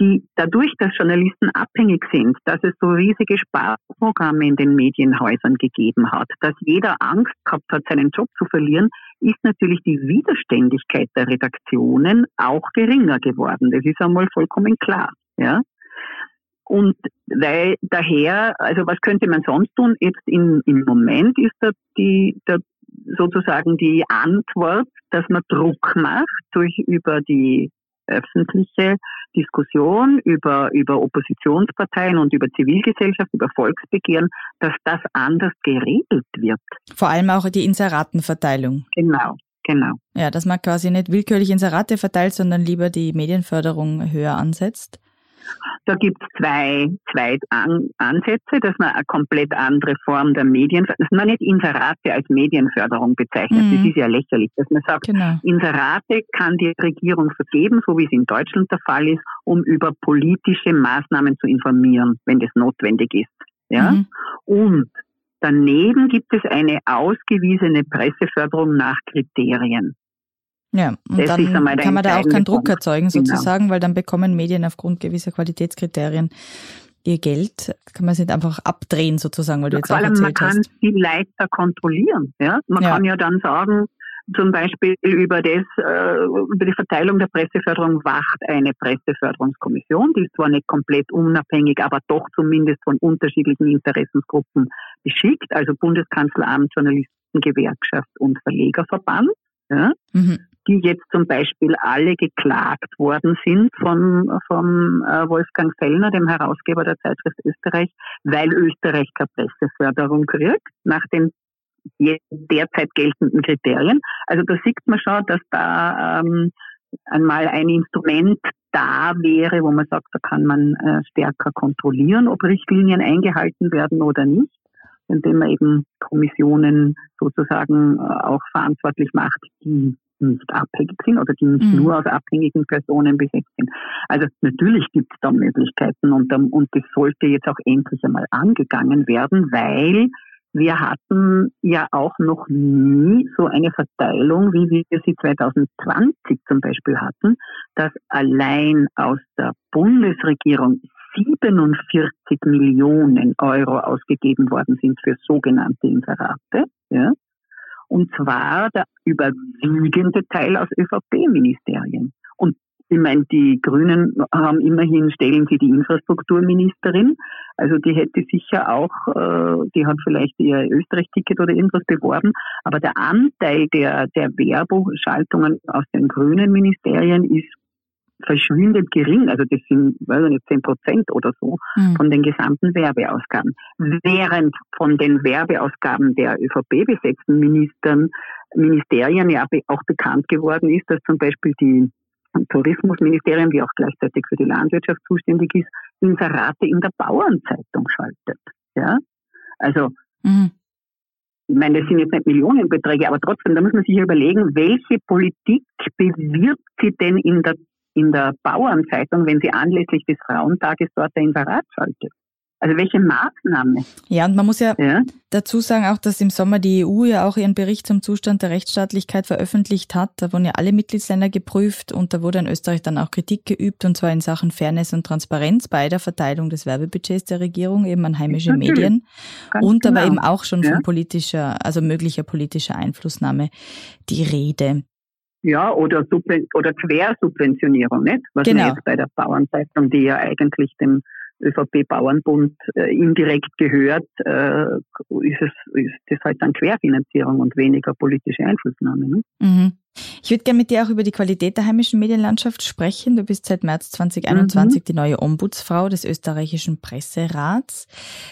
die dadurch, dass Journalisten abhängig sind, dass es so riesige Sparprogramme in den Medienhäusern gegeben hat, dass jeder Angst gehabt hat, seinen Job zu verlieren, ist natürlich die Widerständigkeit der Redaktionen auch geringer geworden. Das ist einmal vollkommen klar. Ja? Und weil daher, also was könnte man sonst tun? Jetzt in, im Moment ist da die, der, sozusagen die Antwort, dass man Druck macht durch über die öffentliche Diskussion über, über Oppositionsparteien und über Zivilgesellschaft, über Volksbegehren, dass das anders geregelt wird. Vor allem auch die Inseratenverteilung. Genau, genau. Ja, dass man quasi nicht willkürlich Inserate verteilt, sondern lieber die Medienförderung höher ansetzt. Da gibt es zwei, zwei An Ansätze, dass man eine komplett andere Form der Medien, dass man nicht Inserate als Medienförderung bezeichnet. Mhm. Das ist ja lächerlich, dass man sagt, genau. Inserate kann die Regierung vergeben, so wie es in Deutschland der Fall ist, um über politische Maßnahmen zu informieren, wenn das notwendig ist. Ja? Mhm. Und daneben gibt es eine ausgewiesene Presseförderung nach Kriterien. Ja, und das dann kann man da auch keinen Druck erzeugen genau. sozusagen, genau. weil dann bekommen Medien aufgrund gewisser Qualitätskriterien ihr Geld. Kann man es nicht einfach abdrehen sozusagen, weil du jetzt Vor allem, man kann es viel leichter kontrollieren. Ja? Man ja. kann ja dann sagen, zum Beispiel über das, äh, über die Verteilung der Presseförderung wacht eine Presseförderungskommission, die ist zwar nicht komplett unabhängig, aber doch zumindest von unterschiedlichen Interessensgruppen beschickt, also Bundeskanzleramt, Journalistengewerkschaft und Verlegerverband. Ja? Mhm die jetzt zum Beispiel alle geklagt worden sind von, von äh, Wolfgang Fellner, dem Herausgeber der Zeitschrift Österreich, weil Österreich keine Presseförderung kriegt, nach den derzeit geltenden Kriterien. Also da sieht man schon, dass da ähm, einmal ein Instrument da wäre, wo man sagt, da kann man äh, stärker kontrollieren, ob Richtlinien eingehalten werden oder nicht, indem man eben Kommissionen sozusagen äh, auch verantwortlich macht, die nicht abhängig sind oder die nicht mhm. nur aus abhängigen Personen besetzt sind. Also natürlich gibt es da Möglichkeiten und, ähm, und das sollte jetzt auch endlich einmal angegangen werden, weil wir hatten ja auch noch nie so eine Verteilung, wie wir sie 2020 zum Beispiel hatten, dass allein aus der Bundesregierung 47 Millionen Euro ausgegeben worden sind für sogenannte Inserate. Ja und zwar der überwiegende Teil aus ÖVP-Ministerien. Und ich meine, die Grünen haben immerhin, stellen sie die Infrastrukturministerin. Also die hätte sicher auch, äh, die hat vielleicht ihr Österreich-Ticket oder irgendwas beworben. Aber der Anteil der, der Werbeschaltungen aus den grünen Ministerien ist verschwindend gering, also das sind, weiß ich nicht, 10 Prozent oder so mhm. von den gesamten Werbeausgaben. Während von den Werbeausgaben der ÖVP besetzten Ministern, Ministerien ja auch bekannt geworden ist, dass zum Beispiel die Tourismusministerium, die auch gleichzeitig für die Landwirtschaft zuständig ist, Inserate in der Bauernzeitung schaltet. Ja? Also, mhm. ich meine, das sind jetzt nicht Millionenbeträge, aber trotzdem, da muss man sich überlegen, welche Politik bewirbt sie denn in der in der Bauernzeitung, wenn sie anlässlich des Frauentages dort ein Inserat schaltet. Also welche Maßnahme? Ja, und man muss ja, ja, dazu sagen auch, dass im Sommer die EU ja auch ihren Bericht zum Zustand der Rechtsstaatlichkeit veröffentlicht hat. Da wurden ja alle Mitgliedsländer geprüft und da wurde in Österreich dann auch Kritik geübt und zwar in Sachen Fairness und Transparenz bei der Verteilung des Werbebudgets der Regierung eben an heimische Natürlich. Medien Ganz und genau. aber eben auch schon ja. von politischer, also möglicher politischer Einflussnahme die Rede. Ja, oder, oder Quersubventionierung, nicht? Was genau. jetzt bei der Bauernzeitung, die ja eigentlich dem ÖVP-Bauernbund äh, indirekt gehört, äh, ist, es, ist das halt dann Querfinanzierung und weniger politische Einflussnahme. Ne? Mhm. Ich würde gerne mit dir auch über die Qualität der heimischen Medienlandschaft sprechen. Du bist seit März 2021 mhm. die neue Ombudsfrau des österreichischen Presserats.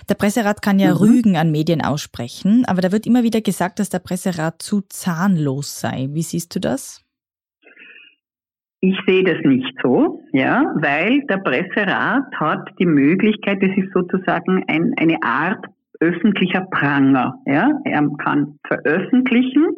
Der Presserat kann ja mhm. Rügen an Medien aussprechen, aber da wird immer wieder gesagt, dass der Presserat zu zahnlos sei. Wie siehst du das? Ich sehe das nicht so, ja, weil der Presserat hat die Möglichkeit, das ist sozusagen ein, eine Art öffentlicher Pranger, ja. Er kann veröffentlichen,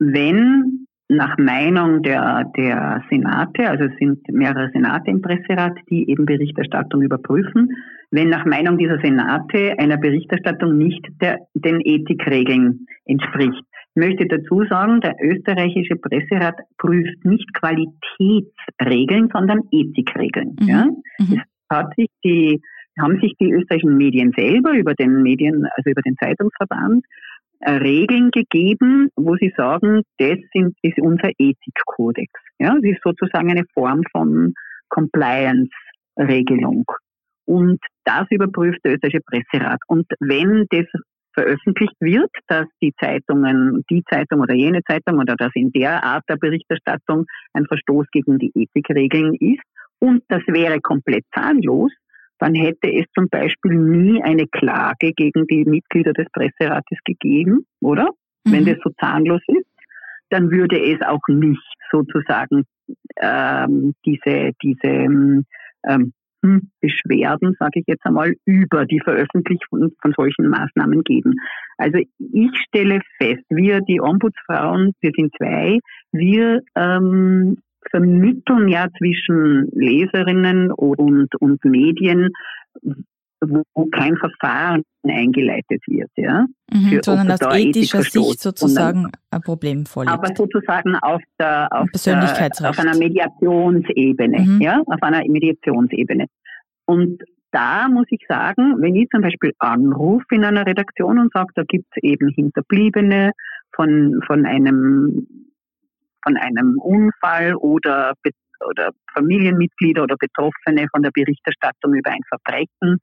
wenn nach Meinung der, der Senate, also es sind mehrere Senate im Presserat, die eben Berichterstattung überprüfen, wenn nach Meinung dieser Senate einer Berichterstattung nicht der, den Ethikregeln entspricht. möchte dazu sagen, der österreichische Presserat prüft nicht Qualitätsregeln, sondern Ethikregeln. Mhm. Ja? Mhm. Es hat sich die, haben sich die österreichischen Medien selber über den Medien, also über den Zeitungsverband, Regeln gegeben, wo sie sagen, das sind, ist unser Ethikkodex. Ja, das ist sozusagen eine Form von Compliance-Regelung. Und das überprüft der österreichische Presserat. Und wenn das veröffentlicht wird, dass die Zeitungen, die Zeitung oder jene Zeitung oder dass in der Art der Berichterstattung ein Verstoß gegen die Ethikregeln ist und das wäre komplett zahnlos, dann hätte es zum Beispiel nie eine Klage gegen die Mitglieder des Presserates gegeben, oder? Mhm. Wenn das so zahnlos ist, dann würde es auch nicht sozusagen ähm, diese, diese ähm, hm, Beschwerden, sage ich jetzt einmal, über die Veröffentlichung von solchen Maßnahmen geben. Also ich stelle fest, wir, die Ombudsfrauen, wir sind zwei, wir ähm, vermitteln ja zwischen Leserinnen und, und Medien, wo kein Verfahren eingeleitet wird, ja. Mhm, für, sondern aus ethischer Sicht sozusagen ein Problem vorliegt. Aber sozusagen auf der, auf, der, auf einer Mediationsebene, mhm. ja, auf einer Mediationsebene. Und da muss ich sagen, wenn ich zum Beispiel anrufe in einer Redaktion und sage, da gibt es eben Hinterbliebene von, von einem von einem Unfall oder, oder Familienmitglieder oder Betroffene von der Berichterstattung über ein Verbrechen,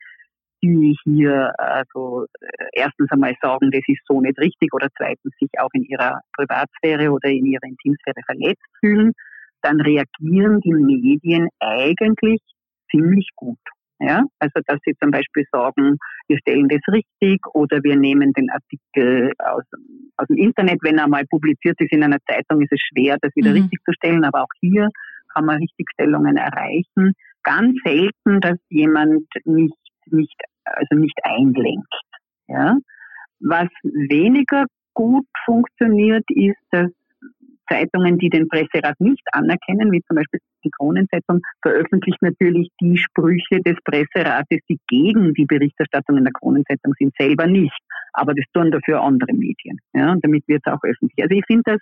die hier also erstens einmal sagen, das ist so nicht richtig oder zweitens sich auch in ihrer Privatsphäre oder in ihrer Intimsphäre verletzt fühlen, dann reagieren die Medien eigentlich ziemlich gut. Ja, also dass sie zum Beispiel sagen, wir stellen das richtig oder wir nehmen den Artikel aus, aus dem Internet, wenn er mal publiziert ist in einer Zeitung, ist es schwer, das wieder mhm. richtig zu stellen, aber auch hier kann man Richtigstellungen erreichen. Ganz selten, dass jemand nicht, nicht, also nicht einlenkt. Ja. Was weniger gut funktioniert, ist, dass Zeitungen, die den Presserat nicht anerkennen, wie zum Beispiel die Kronenzeitung, veröffentlicht natürlich die Sprüche des Presserates, die gegen die Berichterstattung in der Kronenzeitung sind, selber nicht. Aber das tun dafür andere Medien. Ja, und damit wird es auch öffentlich. Also ich finde, das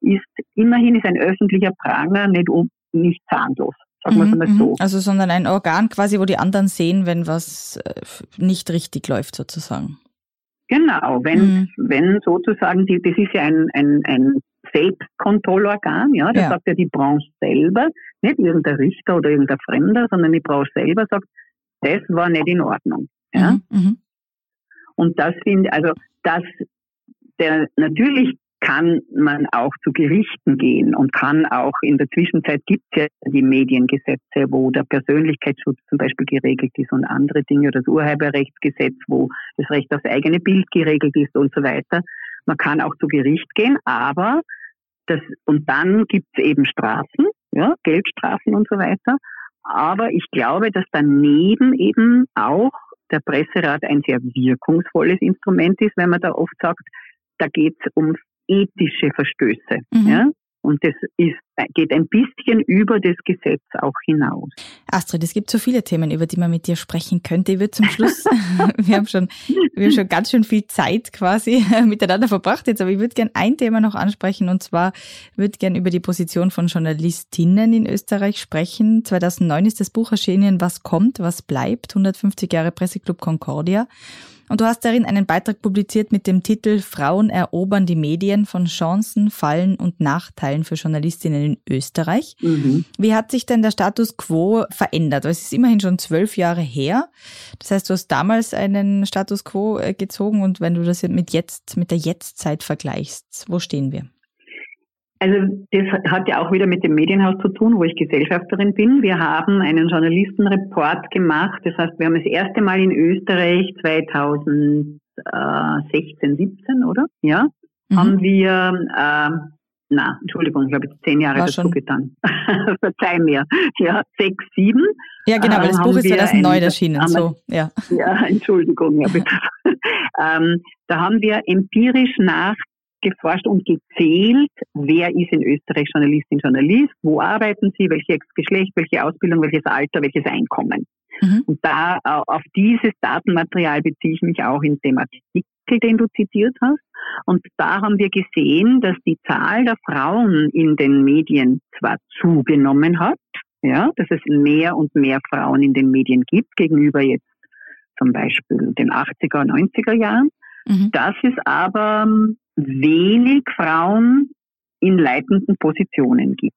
ist, immerhin ist ein öffentlicher Pranger nicht, nicht zahnlos. Sagen wir es mal mhm, so. Mhm. Also, sondern ein Organ quasi, wo die anderen sehen, wenn was äh, nicht richtig läuft, sozusagen. Genau, wenn, mhm. wenn sozusagen, die, das ist ja ein, ein, ein Selbstkontrollorgan, ja, das ja. sagt ja die Branche selber, nicht irgendein Richter oder irgendein Fremder, sondern die Branche selber sagt, das war nicht in Ordnung. Ja? Mhm. mhm. Und das finde, also das, der, natürlich kann man auch zu Gerichten gehen und kann auch in der Zwischenzeit gibt es ja die Mediengesetze, wo der Persönlichkeitsschutz zum Beispiel geregelt ist und andere Dinge, das Urheberrechtsgesetz, wo das Recht aufs eigene Bild geregelt ist und so weiter. Man kann auch zu Gericht gehen, aber das, und dann gibt es eben Strafen, ja, Geldstrafen und so weiter. Aber ich glaube, dass daneben eben auch der Presserat ein sehr wirkungsvolles Instrument ist, wenn man da oft sagt, da geht es um ethische Verstöße. Mhm. Ja? Und das ist, geht ein bisschen über das Gesetz auch hinaus. Astrid, es gibt so viele Themen, über die man mit dir sprechen könnte. Ich würde zum Schluss, wir haben schon, wir haben schon ganz schön viel Zeit quasi miteinander verbracht jetzt, aber ich würde gerne ein Thema noch ansprechen und zwar würde gerne über die Position von Journalistinnen in Österreich sprechen. 2009 ist das Buch erschienen, Was kommt, was bleibt, 150 Jahre Presseclub Concordia. Und du hast darin einen Beitrag publiziert mit dem Titel Frauen erobern die Medien von Chancen, Fallen und Nachteilen für Journalistinnen in Österreich. Mhm. Wie hat sich denn der Status quo verändert? Weil es ist immerhin schon zwölf Jahre her. Das heißt, du hast damals einen Status quo äh, gezogen und wenn du das mit jetzt, mit der Jetztzeit vergleichst, wo stehen wir? Also das hat ja auch wieder mit dem Medienhaus zu tun, wo ich Gesellschafterin bin. Wir haben einen Journalistenreport gemacht. Das heißt, wir haben das erste Mal in Österreich 2016, 17, oder? Ja, mhm. haben wir, äh, na, Entschuldigung, ich habe jetzt zehn Jahre War dazu schon. getan. Verzeih mir. Ja, sechs, sieben. Ja, genau, weil das äh, Buch ist 2009 erschienen. So, ja. ja, Entschuldigung. Ja, bitte. ähm, da haben wir empirisch nach geforscht und gezählt, wer ist in Österreich Journalistin, Journalist, wo arbeiten sie, welches Geschlecht, welche Ausbildung, welches Alter, welches Einkommen. Mhm. Und da auf dieses Datenmaterial beziehe ich mich auch in dem Artikel, den du zitiert hast. Und da haben wir gesehen, dass die Zahl der Frauen in den Medien zwar zugenommen hat, ja, dass es mehr und mehr Frauen in den Medien gibt gegenüber jetzt zum Beispiel den 80er, 90er Jahren, mhm. dass es aber wenig Frauen in leitenden Positionen gibt.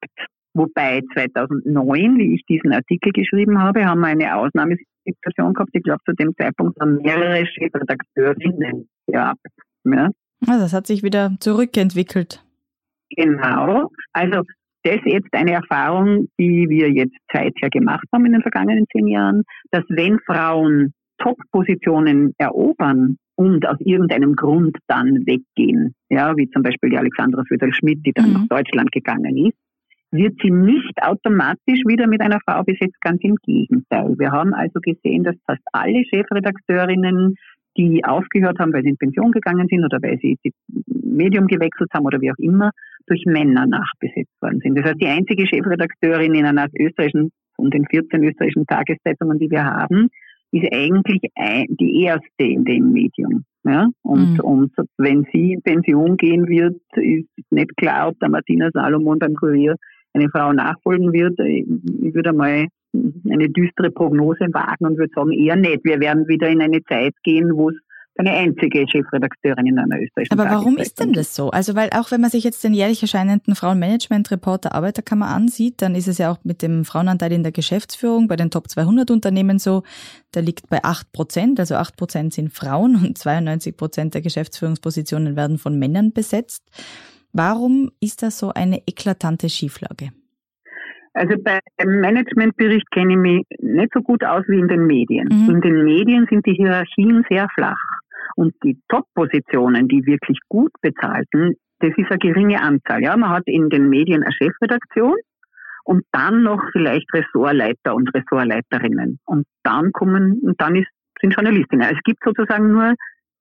Wobei 2009, wie ich diesen Artikel geschrieben habe, haben wir eine Ausnahmesituation gehabt. Ich glaube, zu dem Zeitpunkt haben mehrere Chefredakteurinnen gehabt. Ja. Also das hat sich wieder zurückentwickelt. Genau. Also das ist jetzt eine Erfahrung, die wir jetzt seither gemacht haben in den vergangenen zehn Jahren, dass wenn Frauen Top-Positionen erobern und aus irgendeinem Grund dann weggehen, ja, wie zum Beispiel die Alexandra Föderl-Schmidt, die dann mhm. nach Deutschland gegangen ist, wird sie nicht automatisch wieder mit einer Frau besetzt, ganz im Gegenteil. Wir haben also gesehen, dass fast alle Chefredakteurinnen, die aufgehört haben, weil sie in Pension gegangen sind oder weil sie das Medium gewechselt haben oder wie auch immer, durch Männer nachbesetzt worden sind. Das heißt, die einzige Chefredakteurin in einer österreichischen, von den 14 österreichischen Tageszeitungen, die wir haben, ist eigentlich die erste in dem Medium. Ja? Und, mhm. und wenn sie in Pension gehen wird, ist nicht klar, ob der Martina Salomon beim Kurier eine Frau nachfolgen wird. Ich würde mal eine düstere Prognose wagen und würde sagen, eher nicht. Wir werden wieder in eine Zeit gehen, wo es eine einzige Chefredakteurin in einer österreichischen Aber warum ist denn das so? Also, weil auch wenn man sich jetzt den jährlich erscheinenden Frauenmanagement-Report der Arbeiterkammer ansieht, dann ist es ja auch mit dem Frauenanteil in der Geschäftsführung bei den Top 200 Unternehmen so, der liegt bei 8 Prozent, also 8 Prozent sind Frauen und 92 Prozent der Geschäftsführungspositionen werden von Männern besetzt. Warum ist das so eine eklatante Schieflage? Also beim Managementbericht kenne ich mich nicht so gut aus wie in den Medien. Mhm. In den Medien sind die Hierarchien sehr flach. Und die Top-Positionen, die wirklich gut bezahlten, das ist eine geringe Anzahl. Ja, man hat in den Medien eine Chefredaktion und dann noch vielleicht Ressortleiter und Ressortleiterinnen. Und dann kommen, und dann ist, sind Journalistinnen. Es gibt sozusagen nur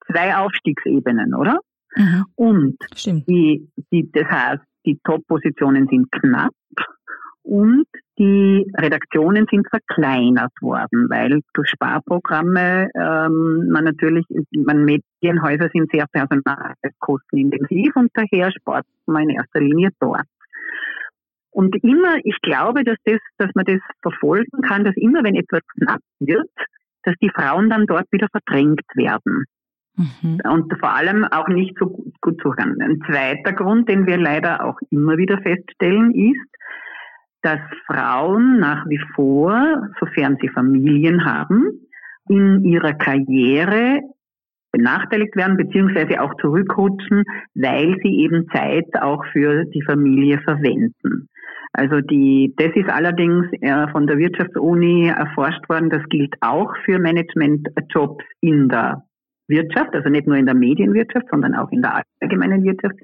zwei Aufstiegsebenen, oder? Mhm. Und die, die, das heißt, die Top-Positionen sind knapp und die Redaktionen sind verkleinert worden, weil durch Sparprogramme ähm, man natürlich, man Medienhäuser sind sehr personalkostenintensiv und daher spart man in erster Linie dort. Und immer, ich glaube, dass das, dass man das verfolgen kann, dass immer, wenn etwas knapp wird, dass die Frauen dann dort wieder verdrängt werden. Mhm. Und vor allem auch nicht so gut, gut zuhören. Ein zweiter Grund, den wir leider auch immer wieder feststellen, ist, dass Frauen nach wie vor, sofern sie Familien haben, in ihrer Karriere benachteiligt werden, beziehungsweise auch zurückrutschen, weil sie eben Zeit auch für die Familie verwenden. Also die, das ist allerdings äh, von der Wirtschaftsuni erforscht worden. Das gilt auch für Managementjobs in der Wirtschaft, also nicht nur in der Medienwirtschaft, sondern auch in der allgemeinen Wirtschaft,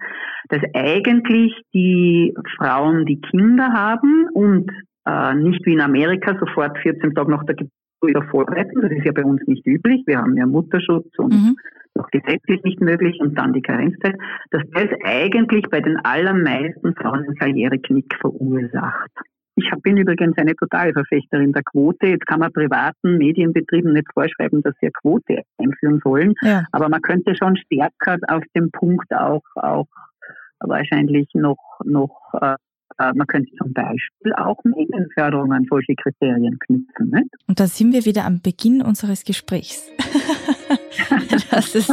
dass eigentlich die Frauen, die Kinder haben und äh, nicht wie in Amerika sofort 14 Tage nach der Geburt vorbereiten, das ist ja bei uns nicht üblich, wir haben ja Mutterschutz und mhm. noch gesetzlich nicht möglich und dann die Karenzzeit, dass das eigentlich bei den allermeisten Frauen einen Karriereknick verursacht. Ich bin übrigens eine totale Verfechterin der Quote. Jetzt kann man privaten Medienbetrieben nicht vorschreiben, dass sie eine Quote einführen sollen. Ja. Aber man könnte schon stärker auf dem Punkt auch, auch wahrscheinlich noch, noch äh, äh man könnte zum Beispiel auch Medienförderung an solche Kriterien knüpfen. Nicht? Und da sind wir wieder am Beginn unseres Gesprächs. es,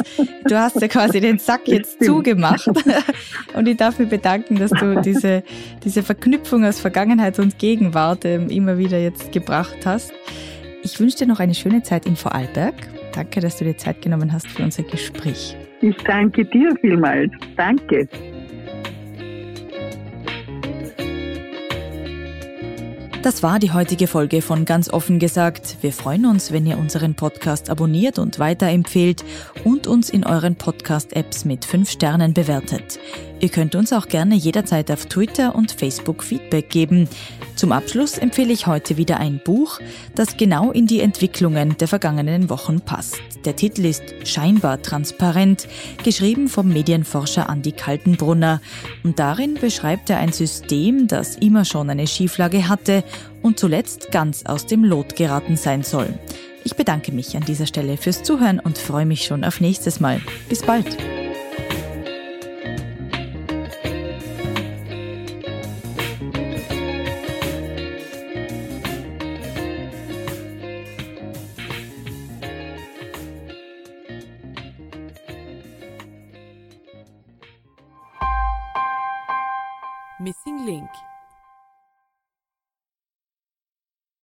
du hast ja quasi den Sack jetzt zugemacht. Und ich darf mich bedanken, dass du diese, diese Verknüpfung aus Vergangenheit und Gegenwart ähm, immer wieder jetzt gebracht hast. Ich wünsche dir noch eine schöne Zeit in Vorarlberg. Danke, dass du dir Zeit genommen hast für unser Gespräch. Ich danke dir vielmals. Danke. Das war die heutige Folge von Ganz offen gesagt. Wir freuen uns, wenn ihr unseren Podcast abonniert und weiterempfehlt und uns in euren Podcast-Apps mit 5 Sternen bewertet. Ihr könnt uns auch gerne jederzeit auf Twitter und Facebook Feedback geben. Zum Abschluss empfehle ich heute wieder ein Buch, das genau in die Entwicklungen der vergangenen Wochen passt. Der Titel ist Scheinbar transparent, geschrieben vom Medienforscher Andy Kaltenbrunner. Und darin beschreibt er ein System, das immer schon eine Schieflage hatte und zuletzt ganz aus dem Lot geraten sein soll. Ich bedanke mich an dieser Stelle fürs Zuhören und freue mich schon auf nächstes Mal. Bis bald. Missing Link